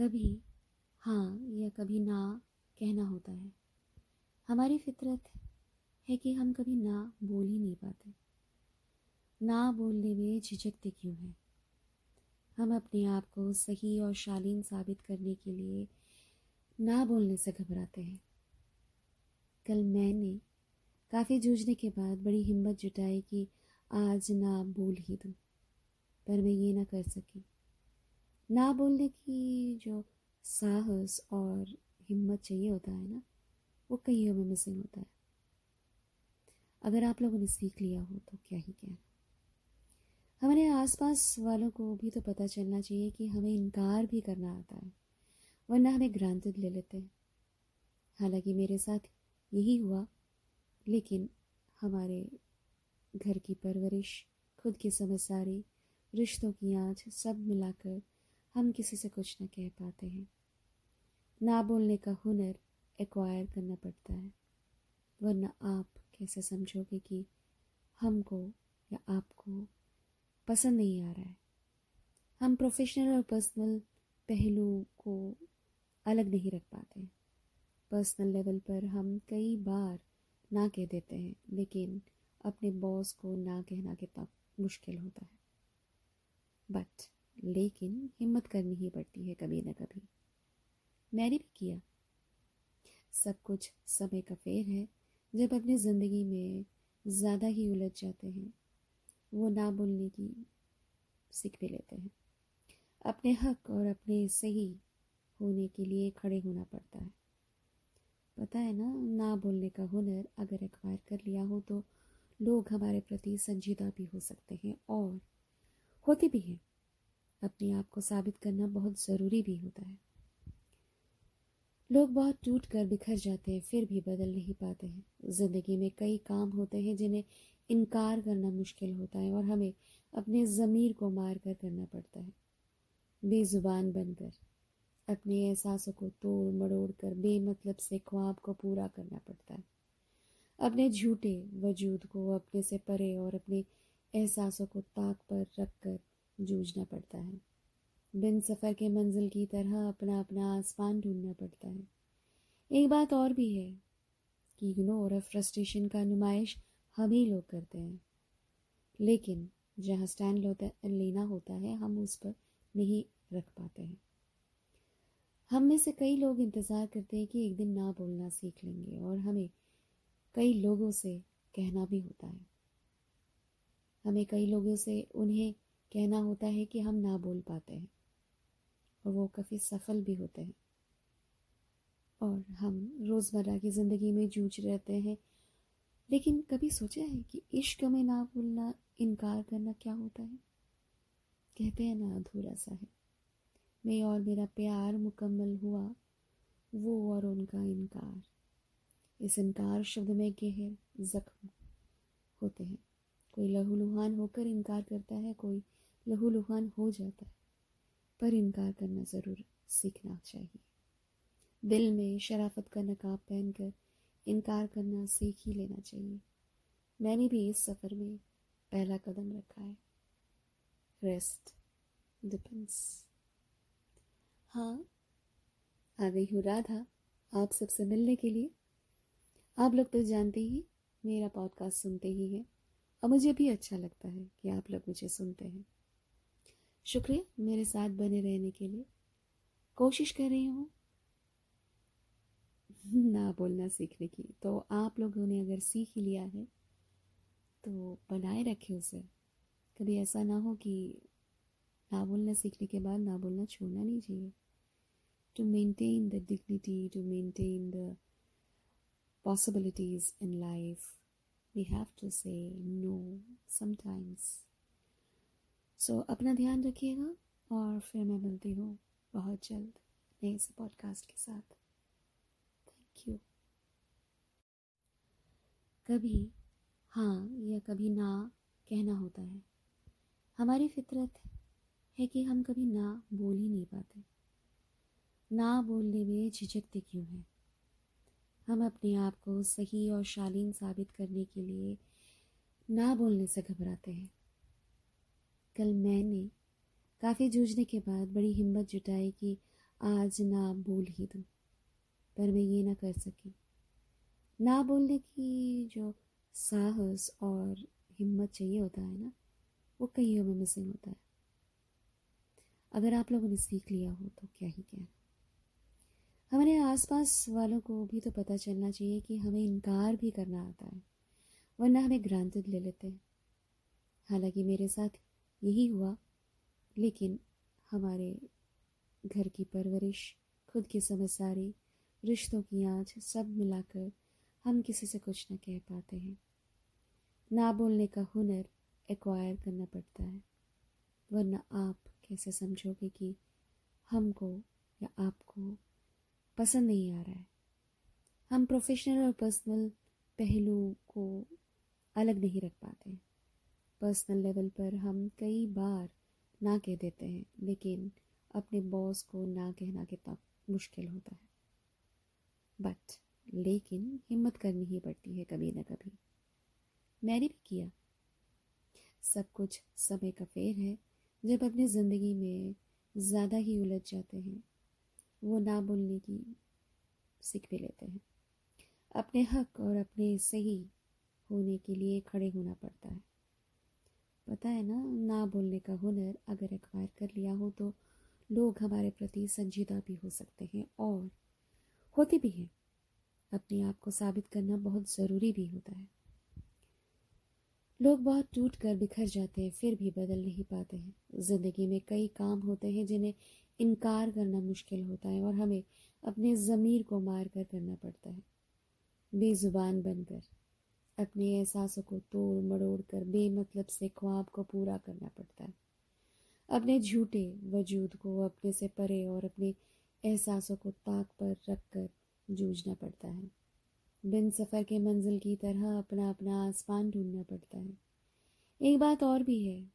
कभी हाँ या कभी ना कहना होता है। हमारी फितरत है कि हम कभी ना बोल ही नहीं पाते। ना बोलने में झिझकते क्यों हैं? हम अपने आप को सही और शालीन साबित करने के लिए ना बोलने से घबराते हैं। कल मैंने काफ़ी जूझने के बाद बड़ी हिम्मत जुटाई कि आज ना बोल ही दूँ, पर मैं ये ना कर सकी। ना बोलने की जो साहस और हिम्मत चाहिए होता है ना, वो कईयों में मिसिंग होता है। अगर आप लोगों ने सीख लिया हो तो क्या ही कहना। हमारे आसपास वालों को भी तो पता चलना चाहिए कि हमें इनकार भी करना आता है, वरना हमें ग्रांटेड ले लेते हैं। हालाँकि मेरे साथ यही हुआ, लेकिन हमारे घर की परवरिश, खुद की समझदारी, रिश्तों की आँच सब मिलाकर हम किसी से कुछ ना कह पाते हैं। ना बोलने का हुनर एक्वायर करना पड़ता है, वरना आप कैसे समझोगे कि हमको या आपको पसंद नहीं आ रहा है? हम प्रोफेशनल और पर्सनल पहलू को अलग नहीं रख पाते हैं। पर्सनल लेवल पर हम कई बार ना कह देते हैं, लेकिन अपने बॉस को ना कहना कितना मुश्किल होता है। बट लेकिन हिम्मत करनी ही पड़ती है कभी ना कभी। मैंने भी किया। सब कुछ समय का फेर है, जब अपनी ज़िंदगी में ज़्यादा ही उलझ जाते हैं। वो ना बोलने की सीख भी लेते हैं। अपने हक और अपने सही होने के लिए खड़े होना पड़ता है। पता है ना ना बोलने का हुनर अगर एक्वायर कर लिया हो तो लोग हमारे प्रति संजीदा भी हो सकते हैं और होते भी हैं। अपने आप को साबित करना बहुत ज़रूरी भी होता है। लोग बहुत टूट कर बिखर जाते हैं, फिर भी बदल नहीं पाते हैं। ज़िंदगी में कई काम होते हैं जिन्हें इनकार करना मुश्किल होता है और हमें अपने ज़मीर को मार कर करना पड़ता है। बेज़ुबान बनकर अपने एहसासों को तोड़ मड़ोड़ कर बेमतलब से ख्वाब को पूरा करना पड़ता है। अपने झूठे वजूद को अपने से परे और अपने एहसासों को ताक पर रख कर जूझना पड़ता है। बिन सफ़र के मंजिल की तरह अपना अपना आसमान ढूंढना पड़ता है। एक बात और भी है कि इग्नोर और फ्रस्ट्रेशन का नुमाइश हम ही लोग करते हैं। लेकिन जहाँ स्टैंड होता लेना होता है, हम उस पर नहीं रख पाते हैं। हम में से कई लोग इंतज़ार करते हैं कि एक दिन ना बोलना सीख लेंगे और हमें कई लोगों से कहना भी होता है। हमें कई लोगों से उन्हें कहना होता है कि हम ना बोल पाते हैं। और वो काफ़ी सफल भी होते हैं। और हम रोज़मर्रा की ज़िंदगी में जूझ रहते हैं। लेकिन कभी सोचा है कि इश्क में ना बोलना, इनकार करना क्या होता है? कहते हैं ना, अधूरा सा है। मैं और मेरा प्यार मुकम्मल हुआ, वो और उनका इनकार। इस इनकार शब्द में गहर जख्म होते हैं। कोई लहूलुहान होकर इनकार करता है, कोई लहूलुहान हो जाता है। पर इनकार करना ज़रूर सीखना चाहिए। दिल में शराफत का नकाब पहनकर इनकार करना सीख ही लेना चाहिए। मैंने भी इस सफ़र में पहला कदम रखा है। रेस्ट डिपेंस हाँ आ गई हूँ राधा आप सबसे मिलने के लिए। आप लोग तो जानते ही, मेरा पॉडकास्ट सुनते ही हैं। और मुझे भी अच्छा लगता है कि आप लोग मुझे सुनते हैं। शुक्रिया मेरे साथ बने रहने के लिए। कोशिश कर रही हूँ ना बोलना सीखने की। तो आप लोगों ने अगर सीख लिया है तो बनाए रखें उसे। कभी ऐसा ना हो कि ना बोलना सीखने के बाद ना बोलना छोड़ना नहीं चाहिए। To maintain the dignity to maintain the possibilities in life we have to say no sometimes. So अपना ध्यान रखिएगा और फिर मैं मिलती हूँ बहुत जल्द नए से पॉडकास्ट के साथ। थैंक यू कभी हाँ या कभी ना कहना होता है। हमारी फितरत है कि हम कभी ना बोल ही नहीं पाते। ना बोलने में झिझकते क्यों हैं? हम अपने आप को सही और शालीन साबित करने के लिए ना बोलने से घबराते हैं। कल मैंने काफ़ी जूझने के बाद बड़ी हिम्मत जुटाई कि आज ना बोल ही दूँ, पर मैं ये ना कर सकी। ना बोलने की जो साहस और हिम्मत चाहिए होता है ना, वो कईयों में मिसिंग होता है। अगर आप लोगों ने सीख लिया हो तो क्या ही कहना। हमारे आसपास वालों को भी तो पता चलना चाहिए कि हमें इनकार भी करना आता है, वरना हमें ग्रांटेड ले लेते हैं। हालाँकि मेरे साथ यही हुआ, लेकिन हमारे घर की परवरिश, खुद की समझदारी, रिश्तों की आँच, सब मिलाकर हम किसी से कुछ ना कह पाते हैं। ना बोलने का हुनर एक्वायर करना पड़ता है, वरना आप कैसे समझोगे कि हमको या आपको पसंद नहीं आ रहा है। हम प्रोफेशनल और पर्सनल पहलू को अलग नहीं रख पाते पर्सनल लेवल पर हम कई बार ना कह देते हैं, लेकिन अपने बॉस को ना कहना कितना मुश्किल होता है। बट लेकिन हिम्मत करनी ही पड़ती है कभी ना कभी। मैंने भी किया। सब कुछ समय का फेर है, जब अपनी ज़िंदगी में ज़्यादा ही उलझ जाते हैं। वो ना बोलने की सीख भी लेते हैं। अपने हक और अपने सही होने के लिए खड़े होना पड़ता है। पता है ना ना बोलने का हुनर अगर एक्वायर कर लिया हो तो लोग हमारे प्रति संजीदा भी हो सकते हैं और होते भी हैं। अपने आप को साबित करना बहुत ज़रूरी भी होता है। लोग बहुत टूट कर बिखर जाते हैं, फिर भी बदल नहीं पाते हैं। ज़िंदगी में कई काम होते हैं जिन्हें इनकार करना मुश्किल होता है और हमें अपने ज़मीर को मार कर करना पड़ता है। बेज़ुबान बनकर अपने एहसासों को तोड़ मड़ोड़ कर बेमतलब से ख्वाब को पूरा करना पड़ता है। अपने झूठे वजूद को अपने से परे और अपने एहसासों को ताक पर रख कर जूझना पड़ता है। बिन सफ़र के मंजिल की तरह अपना अपना आसमान ढूंढना पड़ता है। एक बात और भी है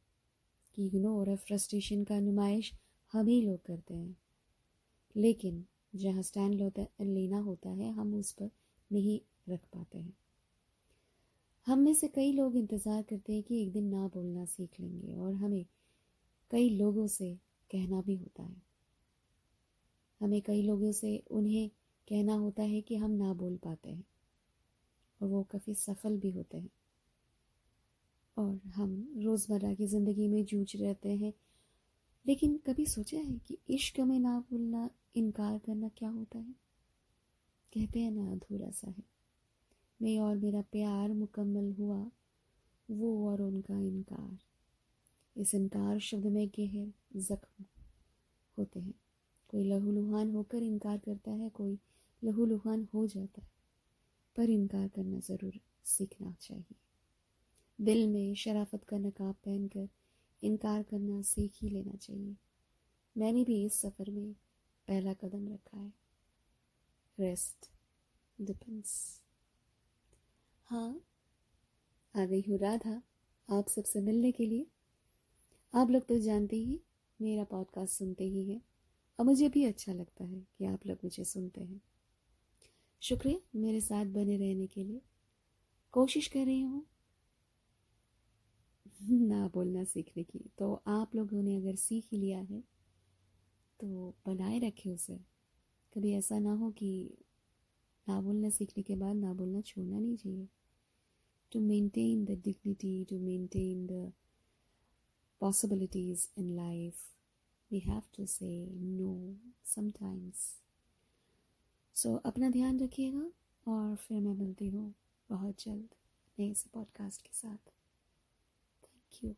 कि इग्नोर और फ्रस्ट्रेशन का नुमाइश हम ही लोग करते हैं। लेकिन जहाँ स्टैंड होता लेना होता है, हम उस पर नहीं रख पाते हैं। हम में से कई लोग इंतज़ार करते हैं कि एक दिन ना बोलना सीख लेंगे और हमें कई लोगों से कहना भी होता है। हमें कई लोगों से उन्हें कहना होता है कि हम ना बोल पाते हैं। और वो काफ़ी सफल भी होते हैं। और हम रोज़मर्रा की ज़िंदगी में जूझ रहते हैं। लेकिन कभी सोचा है कि इश्क में ना भूलना, इनकार करना क्या होता है? कहते हैं ना, अधूरा सा है। मैं और मेरा प्यार मुकम्मल हुआ, वो और उनका इनकार। इस इनकार शब्द में गहर जख्म होते हैं। कोई लहूलुहान होकर इनकार करता है, कोई लहूलुहान हो जाता है। पर इनकार करना ज़रूर सीखना चाहिए। दिल में शराफत का नकाब पहनकर इनकार करना सीख ही लेना चाहिए। मैंने भी इस सफ़र में पहला कदम रखा है। रेस्ट डिपेंस हाँ आ गई हूँ राधा आप सबसे मिलने के लिए। आप लोग तो जानते ही, मेरा पॉडकास्ट सुनते ही हैं। और मुझे भी अच्छा लगता है कि आप लोग मुझे सुनते हैं। शुक्रिया मेरे साथ बने रहने के लिए। कोशिश कर रही हूँ। ना बोलना सीखने की। तो आप लोगों ने अगर सीख ही लिया है तो बनाए रखें उसे। कभी ऐसा ना हो कि ना बोलना सीखने के बाद ना बोलना छोड़ना नहीं चाहिए। To maintain the dignity to maintain the possibilities in life, we have to say no sometimes. So so, अपना ध्यान रखिएगा और फिर मैं मिलती हूँ बहुत जल्द नए इस पॉडकास्ट के साथ। Thank you